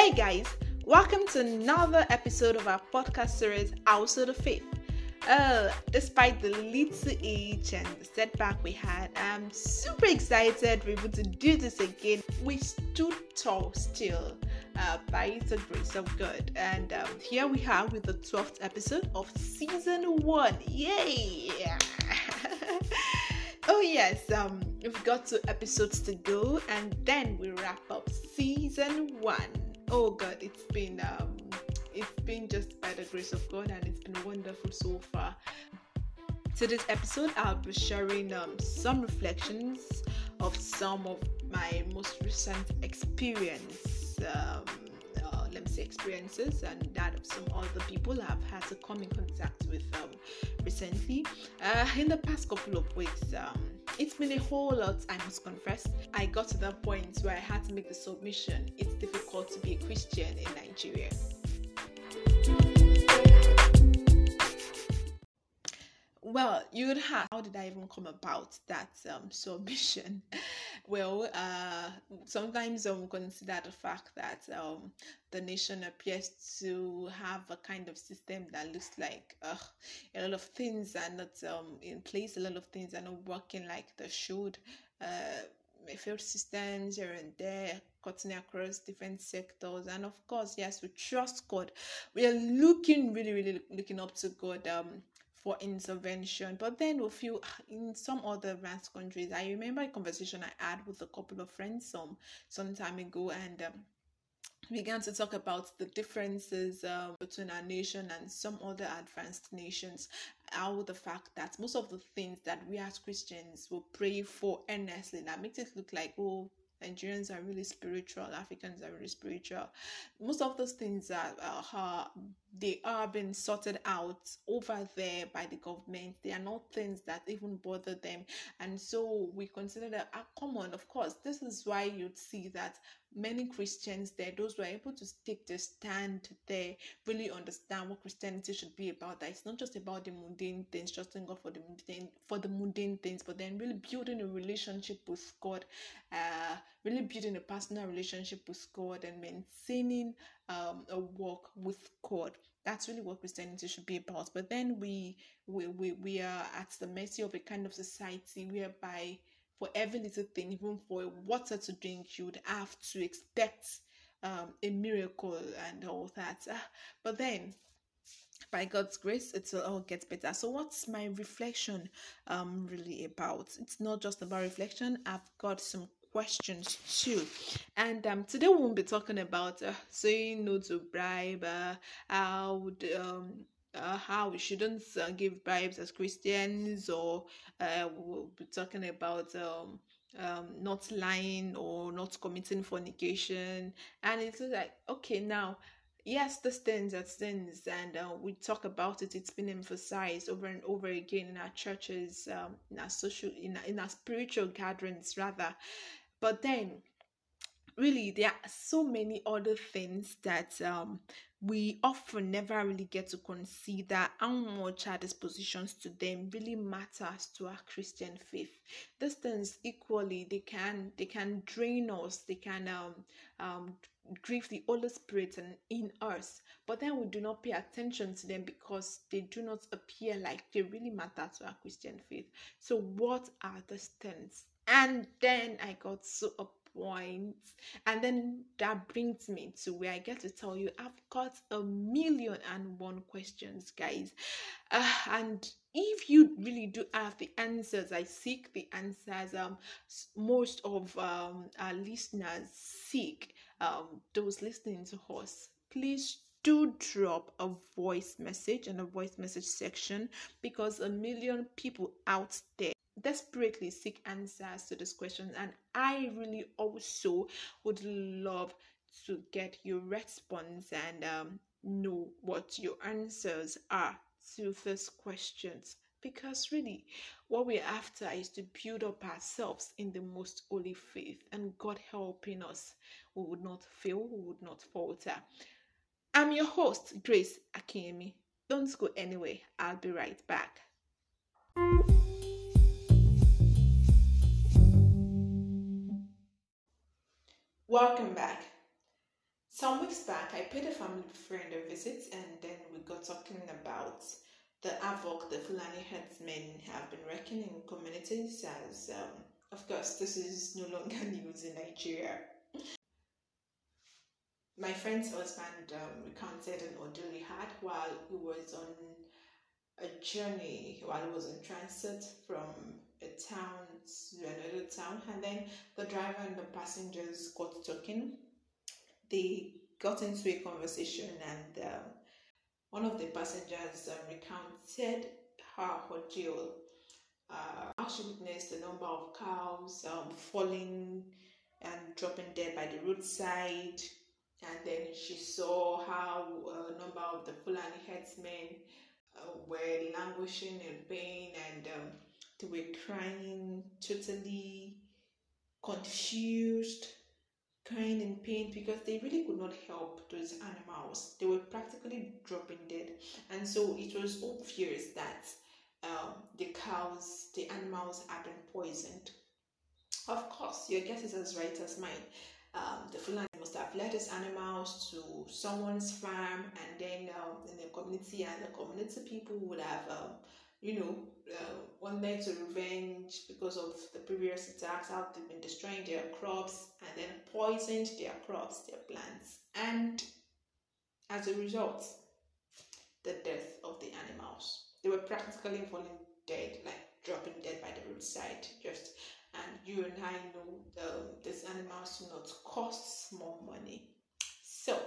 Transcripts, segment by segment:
Hey guys, welcome to another episode of our podcast series, House of the Faith. Uh, despite the little age and the setback we had, I'm super excited we're able to do this again. We stood tall still uh, by the grace of God. And um, here we are with the 12th episode of season one. Yay! oh, yes, um, we've got two episodes to go, and then we wrap up season one. Oh, God, it's been. Um, it's been just by the grace of God and it's been wonderful so far. So this episode, I'll be sharing um, some reflections of some of my most recent experience. Um, uh, let me say experiences and that of some other people I've had to come in contact with um, recently. Uh, in the past couple of weeks, um, it's been a whole lot, I must confess. I got to that point where I had to make the submission. It's difficult to be a Christian in Nigeria. Well, you would ask, how did I even come about that um, submission? Well, uh, sometimes um, consider the fact that um, the nation appears to have a kind of system that looks like uh, a lot of things are not um, in place, a lot of things are not working like they should. Uh, failed systems here and there, cutting across different sectors. And of course, yes, we trust God. We are looking, really, really looking up to God um, for intervention. But then feel ah, in some other advanced countries. I remember a conversation I had with a couple of friends some some time ago, and um, began to talk about the differences um, between our nation and some other advanced nations. How the fact that most of the things that we as Christians will pray for earnestly that makes it look like, oh, Nigerians are really spiritual, Africans are really spiritual. Most of those things are, uh, they are being sorted out over there by the government. They are not things that even bother them, and so we consider that are common. Of course, this is why you'd see that many Christians there, those who are able to take the stand there, really understand what Christianity should be about. That it's not just about the mundane things, trusting God for the mundane for the mundane things, but then really building a relationship with God, uh, really building a personal relationship with God and maintaining um, a walk with God. That's really what Christianity should be about. But then we we we, we are at the mercy of a kind of society whereby for every little thing, even for water to drink, you would have to expect um, a miracle and all that. Uh, but then, by God's grace, it will all get better. So, what's my reflection um, really about? It's not just about reflection, I've got some questions too. And um, today we won't be talking about uh, saying no to bribe, uh, how um, uh, how we shouldn't uh, give bribes as Christians, or uh, we'll be talking about um, um, not lying or not committing fornication. And it's like, okay, now, yes, the sins are sins, and uh, we talk about it. It's been emphasized over and over again in our churches, um, in our social, in in our spiritual gatherings, rather. But then, really, there are so many other things that um, we often never really get to consider how much our dispositions to them really matters to our christian faith. These things equally they can they can drain us they can um um grieve the holy spirit and in us. But then we do not pay attention to them because they do not appear like they really matter to our christian faith. So what are the things and then i got so points. And then that brings me to where I get to tell you I've got a million and one questions, guys. Uh, and if you really do have the answers, I seek the answers. Um, most of um our listeners seek um those listening to us. Please do drop a voice message in the voice message section because a million people out there desperately seek answers to this question and i really also would love to get your response and um, know what your answers are to these questions. Because really what we're after is to build up ourselves in the most holy faith and god helping us we would not fail we would not falter. I'm your host grace akemi. Don't go anywhere. I'll be right back Welcome back. some weeks back, I paid a family friend a visit, and then we got talking about the havoc the Fulani herdsmen have been wreaking in communities. As um, of course, this is no longer news in Nigeria. My friend's husband um, recounted an ordeal he had while he was on a journey, while he was in transit from a town to another town, and then the driver and the passengers got talking. They got into a conversation, and um, one of the passengers um, recounted her ordeal. Uh, how she witnessed the number of cows um, falling and dropping dead by the roadside, and then she saw how a number of the Fulani herdsmen uh, were languishing in pain and um, they were crying, totally confused, crying in pain because they really could not help those animals. They were practically dropping dead. And so it was obvious that um, the cows, the animals had been poisoned. Of course, your guess is as right as mine. Um, the Fulani must have led his animals to someone's farm and then um, in the community, and the community people would have um, you know, uh, wanted to revenge because of the previous attacks, how they've been destroying their crops and then poisoned their crops, their plants, and as a result, the death of the animals. They were practically falling dead, like dropping dead by the roadside. Just and you and I know um, these animals do not cost more money. So,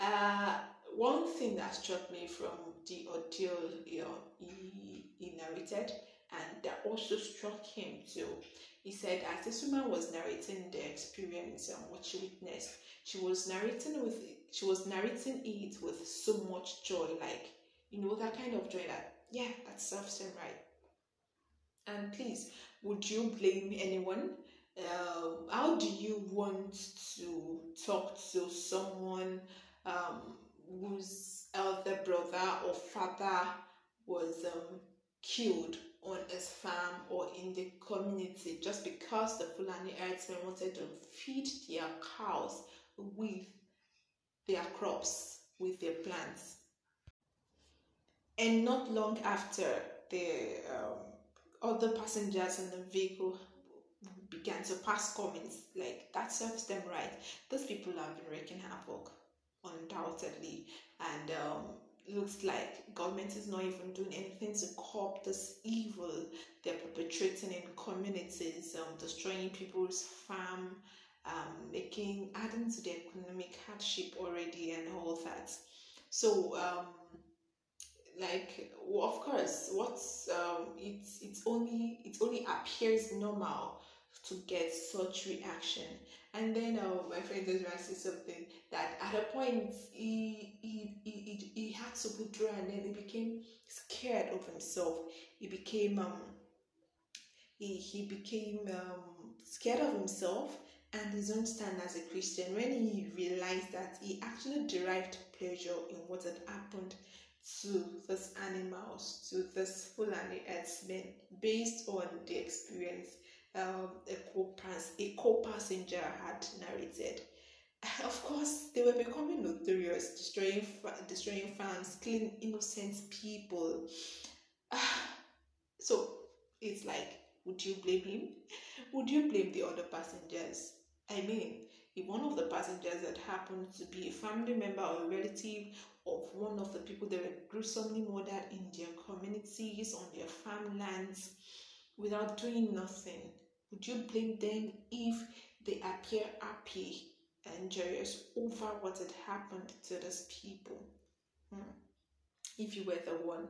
uh, one thing that struck me from the ordeal you know, he, he narrated, and that also struck him too. He said, as this woman was narrating the experience and what she witnessed, she was narrating with she was narrating it with so much joy, like you know that kind of joy that yeah, that serves him right. And please, would you blame anyone? Uh, how do you want to talk to someone um, whose elder brother or father was um, killed on his farm or in the community just because the Fulani herdsmen wanted to feed their cows with their crops, with their plants. And not long after, the um, other passengers in the vehicle began to pass comments like that serves them right. Those people have been wreaking havoc undoubtedly. And um, looks like government is not even doing anything to curb this evil they're perpetrating in communities um, destroying people's farm um, making adding to the economic hardship already and all that. So um, like well, of course what's um, it's it's only it only appears normal to get such reaction and then uh, my friend Ezra said something that at a point he, he, he, he, had to withdraw and then he became scared of himself. He became um he, he became um, scared of himself and his own stand as a Christian when he realized that he actually derived pleasure in what had happened to these animals, to this Fulani herdsmen, based on the experience um, a co-pass a co-passenger had narrated. Of course, they were becoming notorious, destroying destroying farms, killing innocent people. so it's like, would you blame him? Would you blame the other passengers? I mean, if one of the passengers had happened to be a family member or a relative of one of the people that were gruesomely murdered in their communities, on their farmlands, without doing nothing, would you blame them if they appear happy and joyous over what had happened to those people? Hmm. If you were the one,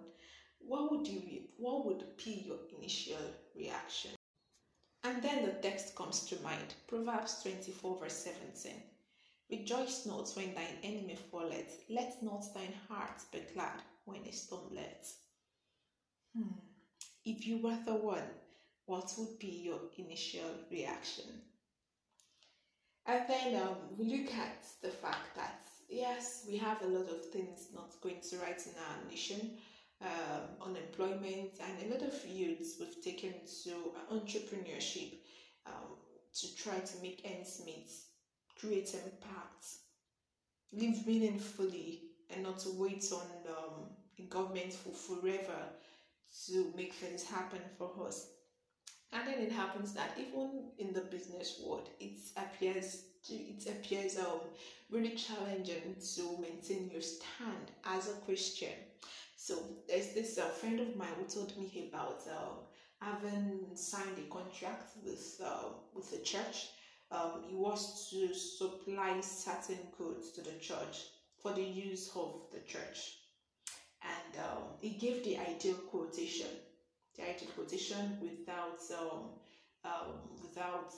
what would you be, what would be your initial reaction? And then the text comes to mind Proverbs 24, verse 17. Rejoice not when thine enemy falleth, let not thine heart be glad when he stumbleth. Hmm. If you were the one what would be your initial reaction? And then um, we look at the fact that yes, we have a lot of things not going to right in our nation, um, unemployment, and a lot of youths we've taken to entrepreneurship um, to try to make ends meet, create impact. live meaningfully and not to wait on um, the government for forever to make things happen for us. And then it happens that even in the business world, it appears it appears um, really challenging to maintain your stand as a Christian. So there's this uh, friend of mine who told me about uh, having signed a contract with uh, with the church. Um, he was to supply certain goods to the church for the use of the church, and um, he gave the ideal quotation, ideal quotation without um, um, without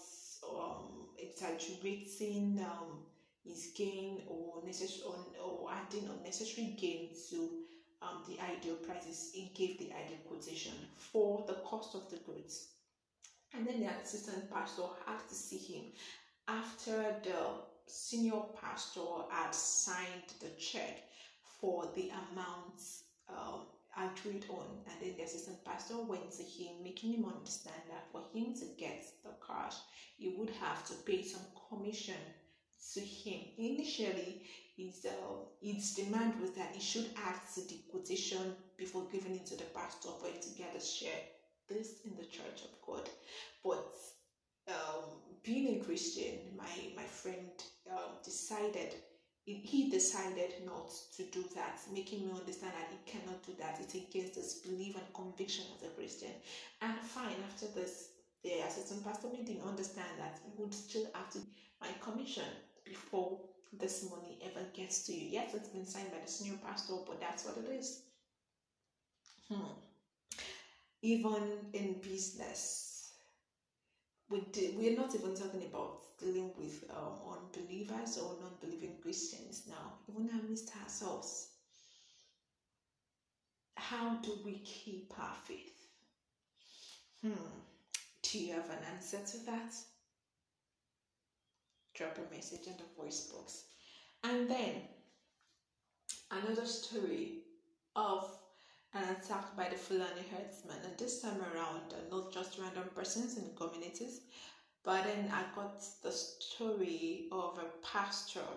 um, exaggerating um, his gain or necessary or adding unnecessary gain to um, the ideal prices. He gave the ideal quotation for the cost of the goods. And then the assistant pastor had to see him after the senior pastor had signed the check for the amount um, agreed on. And then the assistant pastor went to him, making him understand that for him to get the cash, he would have to pay some commission to him. Initially, his, uh, his demand was that he should to the quotation before giving it to the pastor for him to get a share. This in the church of God. But um, being a Christian, my, my friend uh, decided he decided not to do that, making me understand that he cannot do that. It's against his belief and conviction as a Christian. And fine, after this, the assistant pastor made him understand that he would still have to my commission before this money ever gets to you. Yes, it's been signed by the senior pastor, but that's what it is. Hmm. Even in business, we we're not even talking about dealing with um, unbelievers or non-believing Christians now. Even amidst ourselves, how do we keep our faith? Hmm. Do you have an answer to that? Drop a message in the voice box. And then another story of an attack by the Fulani herdsmen, and this time around, uh, not just random persons in communities, but then I got the story of a pastor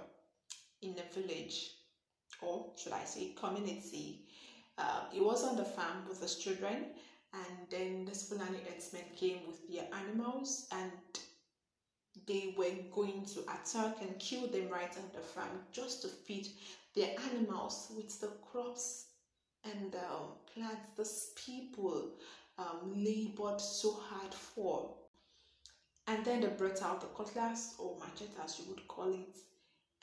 in a village, or should I say, community. Uh, he was on the farm with his children, and then the Fulani herdsmen came with their animals and they were going to attack and kill them right on the farm just to feed their animals with the crops and um, plants these people um, labored so hard for. And then they brought out the cutlass or machete, as you would call it,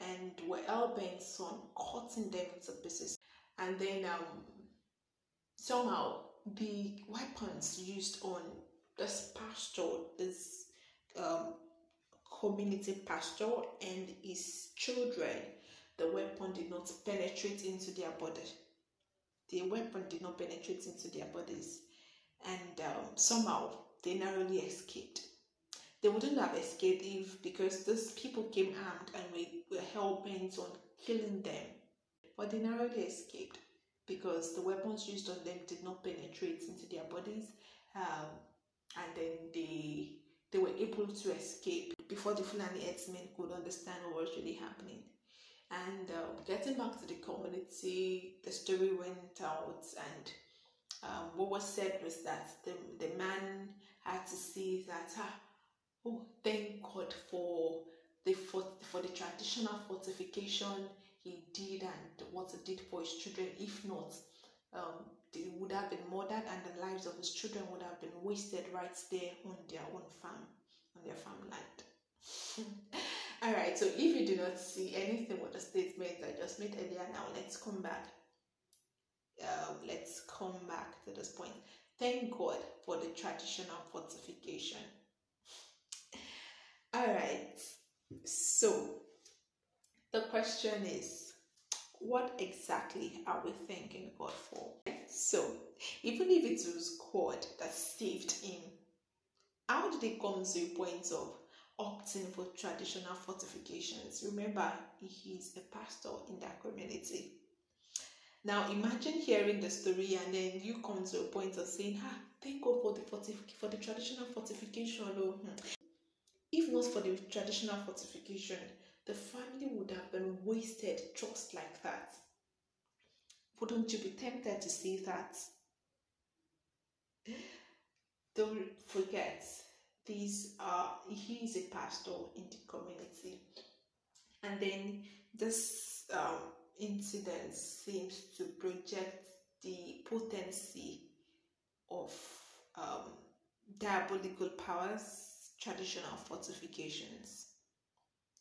and were bent on cutting them into pieces. And then um, somehow the weapons used on this pastor, this um, community pastor, and his children, the weapon did not penetrate into their body. The weapon did not penetrate into their bodies, and um, somehow they narrowly escaped. They wouldn't have escaped if because these people came armed and we were hell bent on killing them, but they narrowly escaped because the weapons used on them did not penetrate into their bodies um, and then they they were able to escape before the Fulani herdsmen could understand what was really happening. And uh, getting back to the community, the story went out, and um, what was said was that the, the man had to see that, ah, oh, thank God for the for, for the traditional fortification he did and what he did for his children. If not, um, they would have been murdered and the lives of his children would have been wasted right there on their own farm, on their farmland. All right, so if you do not see anything with the statement I just made earlier, now let's come back. Um, let's come back to this point. Thank God for the traditional fortification. All right, so the question is, what exactly are we thanking God for? So, even if it was God that saved him, how did he come to a point of opting for traditional fortifications? Remember, he is a pastor in that community. Now, imagine hearing the story and then you come to a point of saying, "Ah, thank God for the for the traditional fortification." Oh, hmm. if not for the traditional fortification, the family would have been wasted just like that. Wouldn't you be tempted to say that? Don't forget, these are he is a pastor in the community, and then this um, incident seems to project the potency of um, diabolical powers, traditional fortifications,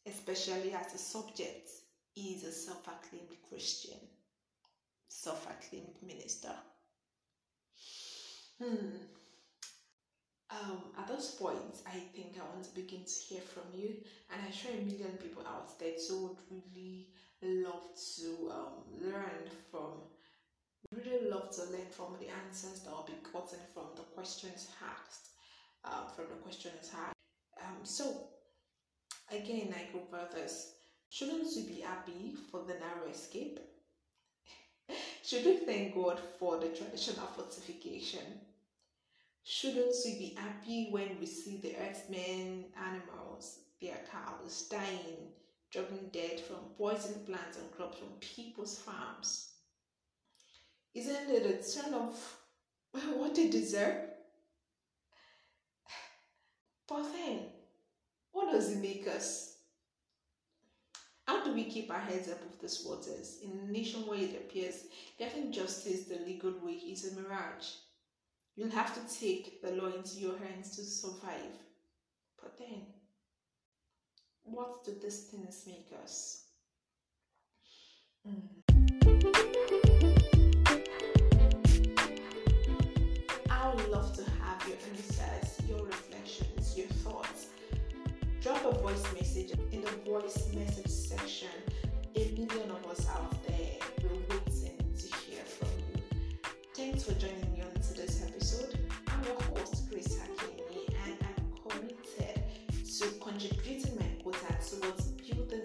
especially as the subject is a self acclaimed Christian, self acclaimed minister. Hmm. Um, at this point, I think I want to begin to hear from you, and I'm sure a million people out there too would really love to um, learn from really love to learn from the answers that will be gotten from the questions asked, uh, from the questions asked. Um, so, again, I go brothers, shouldn't we be happy for the narrow escape? Should we thank God for the traditional fortification? Shouldn't we be happy when we see the herdsmen animals, their cows dying, dropping dead from poisoned plants and crops from people's farms? Isn't it a turn of what they deserve? But then, what does it make us? How do we keep our heads up above these waters in a nation where it appears getting justice the legal way is a mirage? You'll have to take the law into your hands to survive. But then, what do these things make us? Mm. I would love to have your insights, your reflections, your thoughts. Drop a voice message in the voice message section. A million of us out there, we're waiting to hear from you. Thanks for joining to contributing my quota towards building